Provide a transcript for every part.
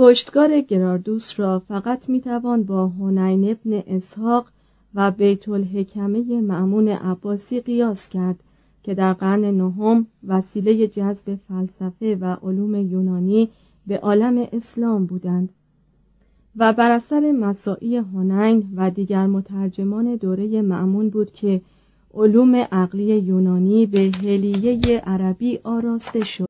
پشتگار گراردوس را فقط می‌توان با هنین ابن اسحاق و بیت الحکمه معمون عباسی قیاس کرد که در قرن نهم وسیله جذب فلسفه و علوم یونانی به عالم اسلام بودند و بر اثر مساعی هنین و دیگر مترجمان دوره معمون بود که علوم عقلی یونانی به هلیه عربی آراسته شد.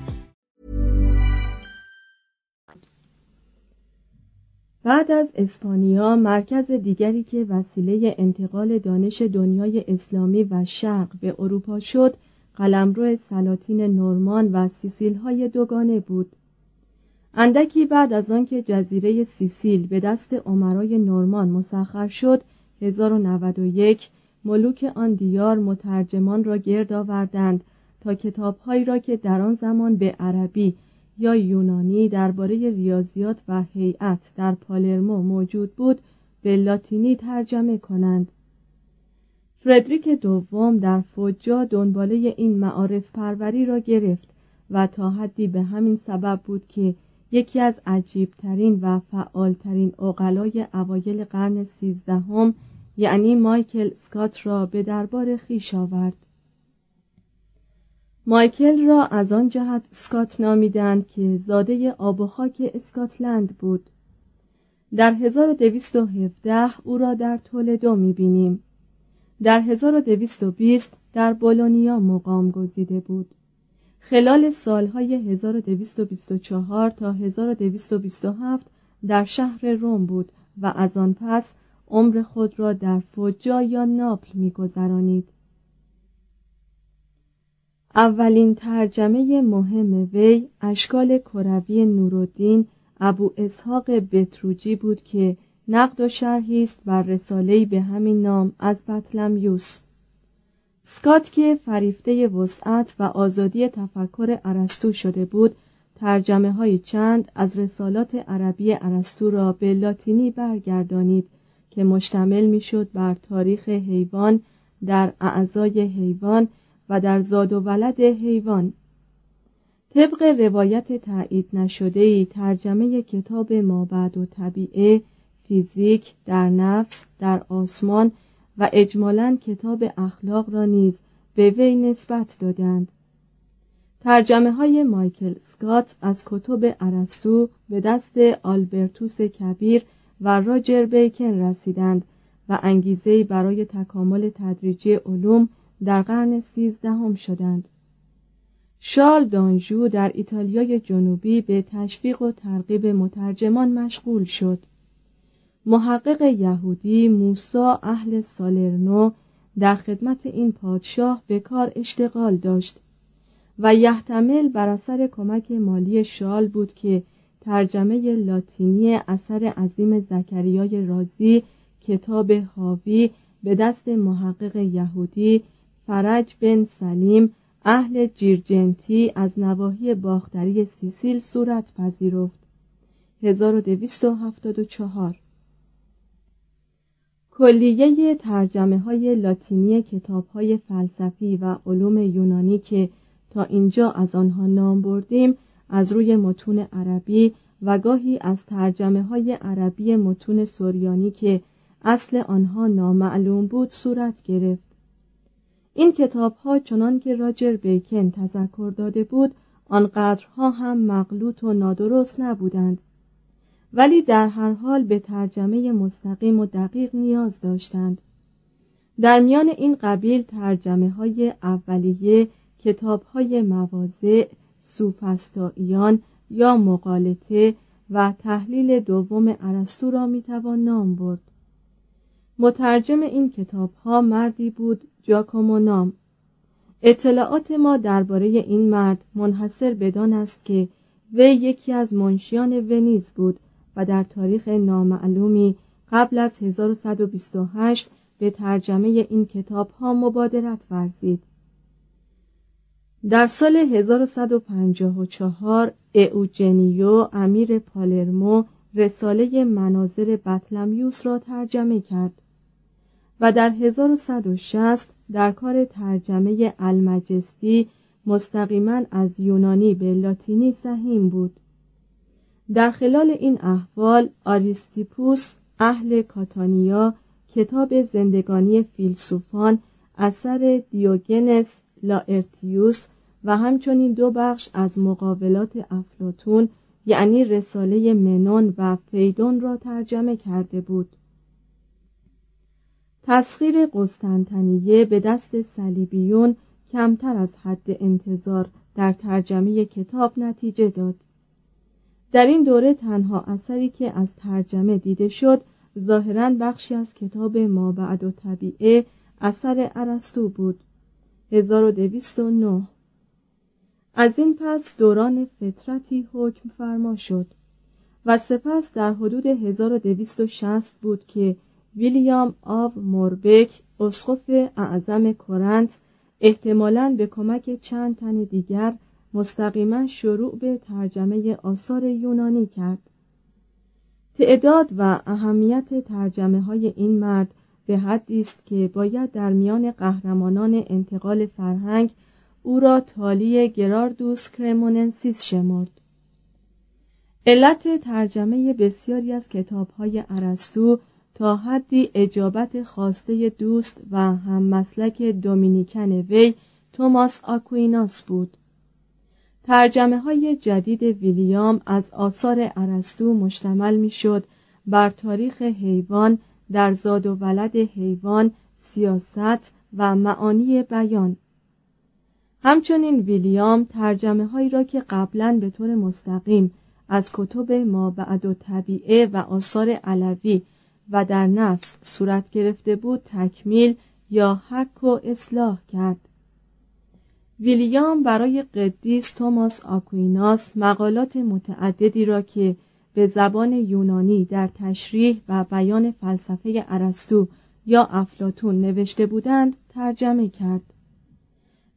بعد از اسپانیا مرکز دیگری که وسیله انتقال دانش دنیای اسلامی و شرق به اروپا شد قلمرو سلاطین نورمان و سیسیل های دوگانه بود. اندکی بعد از آنکه جزیره سیسیل به دست عمرای نورمان مسخر شد 1091 ملوک آن دیار مترجمان را گرد آوردند تا کتابهایی را که در آن زمان به عربی یا یونانی درباره ریاضیات و هیئت در پالرمو موجود بود به لاتینی ترجمه کنند. فردریک دوم در فوجا دنباله این معارف پروری را گرفت و تا حدی به همین سبب بود که یکی از عجیبترین و فعالترین اقلای اوایل قرن سیزدهم یعنی مایکل سکات را به دربار خیش آورد. مایکل را از آن جهت سکات نامیدند که زاده آب و خاک اسکاتلند بود. در 1217 او را در تولدو می‌بینیم. در 1220 در بولونیا مقام گزیده بود. خلال سالهای 1224 تا 1227 در شهر روم بود و از آن پس عمر خود را در فوجا یا ناپل میگذرانید. اولین ترجمه مهم وی اشکال کروی نورالدین ابو اسحاق بتروجی بود که نقد و شرحی است بر رساله‌ای به همین نام از بطلمیوس سکات که فریفته وسعت و آزادی تفکر ارسطو شده بود ترجمه های چند از رسالات عربی ارسطو را به لاتینی برگردانید که مشتمل می‌شد بر تاریخ حیوان در اعضای حیوان و در زاد و ولد حیوان. طبق روایت تایید نشده ترجمه کتاب مابعد و طبیعه فیزیک در نفس در آسمان و اجمالا کتاب اخلاق را نیز به وی نسبت دادند. ترجمه های مایکل سکات از کتب ارسطو به دست آلبرتوس کبیر و راجر بیکن رسیدند و انگیزه برای تکامل تدریجی علوم در قرن سیزدهم شدند. شال دانژو در ایتالیای جنوبی به تشویق و ترغیب مترجمان مشغول شد. محقق یهودی موسا اهل سالرنو در خدمت این پادشاه به کار اشتغال داشت و یحتمل بر اثر کمک مالی شال بود که ترجمه لاتینی اثر عظیم زکریای رازی کتاب حاوی به دست محقق یهودی فرج بن سلیم اهل جیرجنتی از نواحی باختری سیسیل صورت پذیرفت. 1274 کلیه ترجمه های لاتینی کتاب های فلسفی و علوم یونانی که تا اینجا از آنها نام بردیم از روی متون عربی و گاهی از ترجمه های عربی متون سوریانی که اصل آنها نامعلوم بود صورت گرفت. این کتاب ها چنان که راجر بیکن تذکر داده بود آنقدرها هم مغلوط و نادرست نبودند. ولی در هر حال به ترجمه مستقیم و دقیق نیاز داشتند. در میان این قبیل ترجمه های اولیه کتاب های مواضع سوفستاییان یا مقالطه و تحلیل دوم ارسطو را می‌توان نام برد. مترجم این کتاب ها مردی بود جاکومو نام. اطلاعات ما درباره این مرد منحصر بدان است که وی یکی از منشیان ونیز بود و در تاریخ نامعلومی قبل از 1128 به ترجمه این کتاب ها مبادرت ورزید. در سال 1154 اوجنیو امیر پالرمو رساله مناظر بطلمیوس را ترجمه کرد. و در 1160 در کار ترجمه المجستی مستقیما از یونانی به لاتینی سهیم بود. در خلال این احوال آریستیپوس اهل کاتانیا کتاب زندگانی فیلسوفان اثر دیوگنس لاارتیوس و همچنین دو بخش از مقابلات افلاتون یعنی رساله منون و فیدون را ترجمه کرده بود. تسخیر قسطنطنیه به دست صلیبیون کمتر از حد انتظار در ترجمه کتاب نتیجه داد. در این دوره تنها اثری که از ترجمه دیده شد ظاهرا بخشی از کتاب ما بعد و طبیعه اثر ارسطو بود. 1209 از این پس دوران فطرتی حکم فرما شد و سپس در حدود 1260 بود که ویلیام آو موربک اسقف اعظم کرنت احتمالاً به کمک چند تن دیگر مستقیما شروع به ترجمه آثار یونانی کرد. تعداد و اهمیت ترجمه های این مرد به حدی است که باید در میان قهرمانان انتقال فرهنگ او را تالی گراردوس کرموننسیس شمرد. علت ترجمه بسیاری از کتابهای ارسطو تا حدی اجابت خواسته دوست و هم مسلک دومینیکن وی توماس آکویناس بود. ترجمه های جدید ویلیام از آثار ارسطو مشتمل می‌شد. بر تاریخ حیوان در زاد و ولد حیوان سیاست و معانی بیان. همچنین ویلیام ترجمه هایی را که قبلا به طور مستقیم از کتب ما بعد و طبیعه و آثار علوی و در نفس صورت گرفته بود تکمیل یا حک و اصلاح کرد. ویلیام برای قدیس توماس آکویناس مقالات متعددی را که به زبان یونانی در تشریح و بیان فلسفه ارسطو یا افلاتون نوشته بودند ترجمه کرد.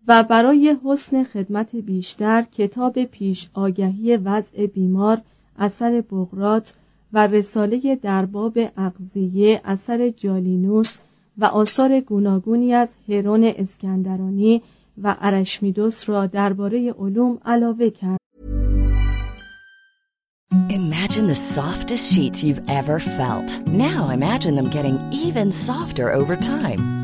و برای حسن خدمت بیشتر کتاب پیش آگهی وضع بیمار اثر بغرات و رساله درباب اغذیه اثر جالینوس و آثار گوناگونی از هرون اسکندرانی و ارشمیدس را درباره علوم علاوه کرد. Imagine the softest sheets you've ever felt. Now imagine them getting even softer over time.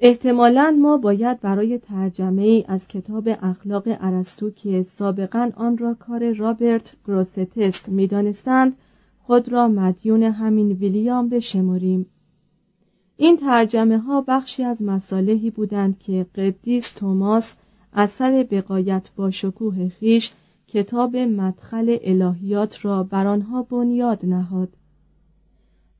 احتمالا ما باید برای ترجمه ای از کتاب اخلاق ارسطو که سابقا آن را کار رابرت گروستست می‌دانستند خود را مدیون همین ویلیام بشمریم این ترجمه ها بخشی از مصالحی بودند که قدیس توماس اثر بقایت با شکوه خیش کتاب مدخل الهیات را بر آنها بنیاد نهاد.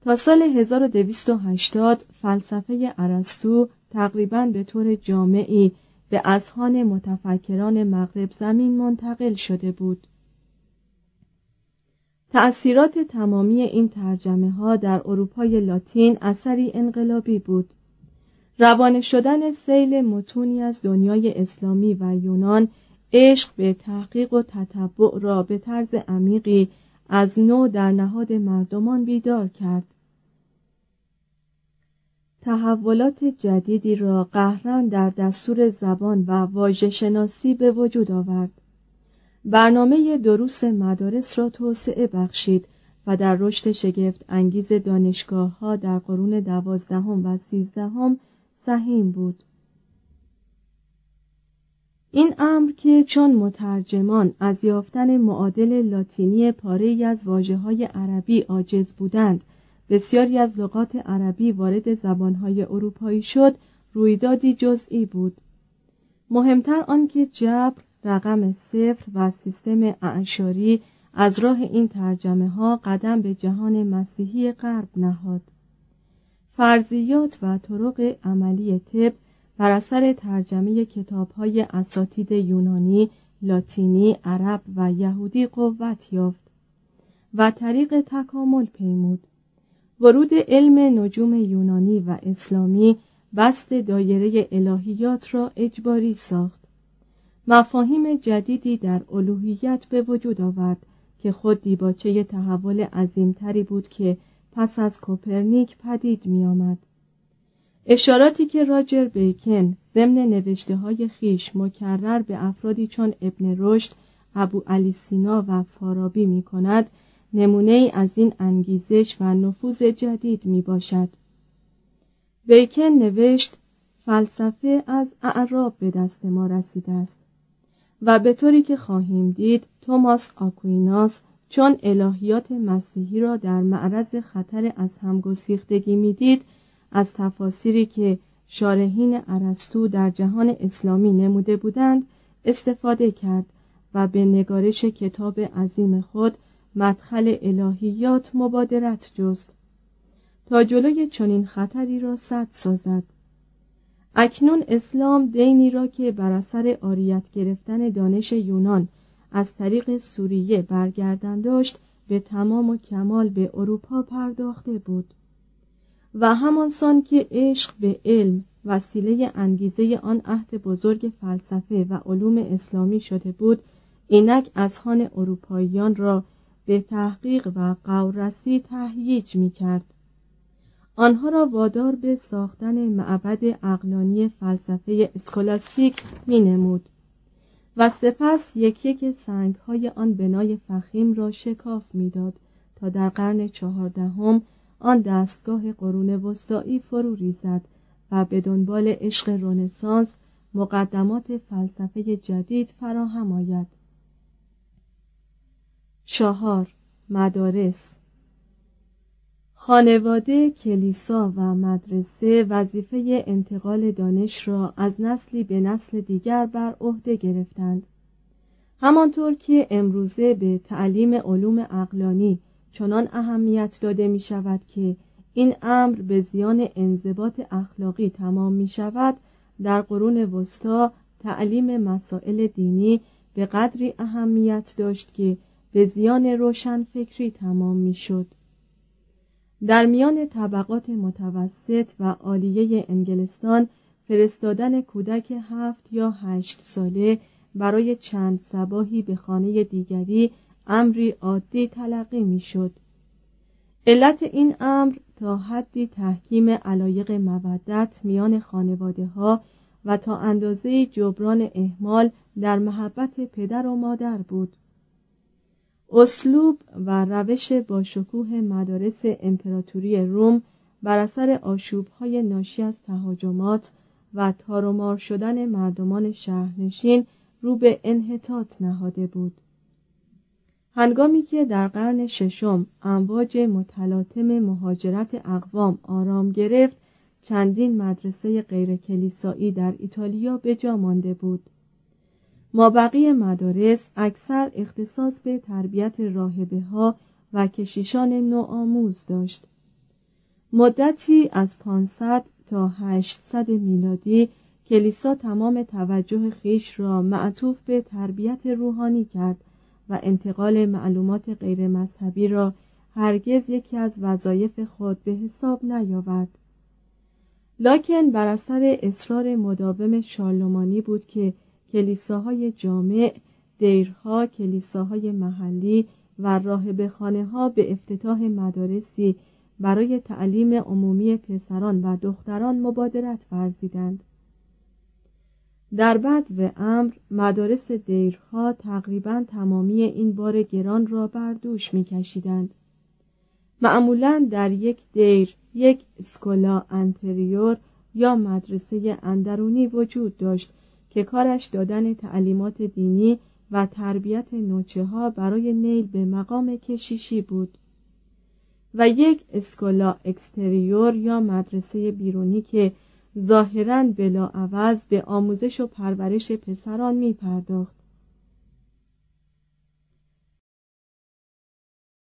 تا سال 1280 فلسفه ارسطو تقریبا به طور جامعی به اذهان متفکران مغرب زمین منتقل شده بود. تأثیرات تمامی این ترجمه ها در اروپای لاتین اثری انقلابی بود. روانه شدن سیل متونی از دنیای اسلامی و یونان عشق به تحقیق و تتبع را به طرز عمیقی از نو در نهاد مردمان بیدار کرد. تحولات جدیدی را قهرن در دستور زبان و واژه شناسی به وجود آورد. برنامه دروس مدارس را توسعه بخشید و در رشد شگفت انگیز دانشگاه ها در قرون دوازدهم و سیزدهم سهیم بود. این امر که چون مترجمان از یافتن معادل لاتینی پاره از واجه های عربی عاجز بودند بسیاری از لغات عربی وارد زبانهای اروپایی شد رویدادی جزئی بود. مهمتر آنکه جبر رقم صفر و سیستم اعشاری از راه این ترجمه ها قدم به جهان مسیحی غرب نهاد. فرضیات و طرق عملی طب بر اثر ترجمه کتاب های اساتید یونانی، لاتینی، عرب و یهودی قوت یافت و طریق تکامل پیمود. ورود علم نجوم یونانی و اسلامی بست دایره الهیات را اجباری ساخت مفاهیم جدیدی در الوهیت به وجود آورد که خود دیباچه تحول عظیمتری بود که پس از کوپرنیک پدید می آمد. اشاراتی که راجر بیکن ضمن نوشته های خیش مکرر به افرادی چون ابن رشد، ابو علی سینا و فارابی می کند نمونه از این انگیزش و نفوذ جدید می باشد. بیکن نوشت فلسفه از اعراب به دست ما رسیده است و به طوری که خواهیم دید توماس آکویناس چون الهیات مسیحی را در معرض خطر از همگسیختگی می‌دید از تفاسیری که شارحین ارسطو در جهان اسلامی نموده بودند استفاده کرد و به نگارش کتاب عظیم خود مدخل الهیات مبادرت جست. تا جلوی چنین خطری را صد سازد. اکنون اسلام دینی را که بر اثر آریت گرفتن دانش یونان از طریق سوریه برگردن داشت به تمام و کمال به اروپا پرداخته بود. و همانسان که عشق به علم وسیله انگیزه آن عهد بزرگ فلسفه و علوم اسلامی شده بود اینک از خان اروپاییان را به تحقیق و قورسی تهییج می کرد آنها را وادار به ساختن معبد اقلانی فلسفه اسکولاستیک می نمود و سپس یک یک سنگ های آن بنای فخیم را شکاف می‌داد تا در قرن چهاردهم آن دستگاه قرون وسطایی فرو ریزد و به دنبال عشق رونسانس مقدمات فلسفه جدید فراهم آید. چهار مدارس خانواده، کلیسا و مدرسه وظیفه انتقال دانش را از نسلی به نسل دیگر بر عهده گرفتند. همانطور که امروزه به تعلیم علوم اقلانی چنان اهمیت داده می شود که این امر به زیان انضباط اخلاقی تمام می شود در قرون وسطا تعلیم مسائل دینی به قدری اهمیت داشت که به زیان روشن فکری تمام می شد. در میان طبقات متوسط و عالیه انگلستان فرستادن کودک هفت یا هشت ساله برای چند سباهی به خانه دیگری امری عادی تلقی می‌شد. علت این امر تا حدی تحکیم علایق مودت میان خانواده ها و تا اندازه جبران احمال در محبت پدر و مادر بود اسلوب و روش با شکوه مدارس امپراتوری روم بر اثر آشوبهای ناشی از تهاجمات و تارومار شدن مردمان شهرنشین رو به انحطاط نهاده بود. هنگامی که در قرن ششم امواج متلاطم مهاجرت اقوام آرام گرفت چندین مدرسه غیر کلیسایی در ایتالیا به جا مانده بود. مابقی مدارس اکثر اختصاص به تربیت راهبه ها و کشیشان نوآموز داشت. مدتی از 500 تا 800 میلادی کلیسا تمام توجه خیش را معطوف به تربیت روحانی کرد و انتقال معلومات غیر مذهبی را هرگز یکی از وظایف خود به حساب نیاورد. لاکن بر اثر اصرار مداوم شارلمانی بود که کلیساهای جامع دیرها کلیساهای محلی و راهب خانه ها به افتتاح مدارسی برای تعلیم عمومی پسران و دختران مبادرت ورزیدند. در بد و امر مدارس دیرها تقریبا تمامی این بار گران را بر دوش میکشیدند. معمولا در یک دیر یک اسکولا انتریور یا مدرسه اندرونی وجود داشت که کارش دادن تعلیمات دینی و تربیت نوچه ها برای نیل به مقام کشیشی بود. و یک اسکولا اکستریور یا مدرسه بیرونی که ظاهرا بلا عوض به آموزش و پرورش پسران می پرداخت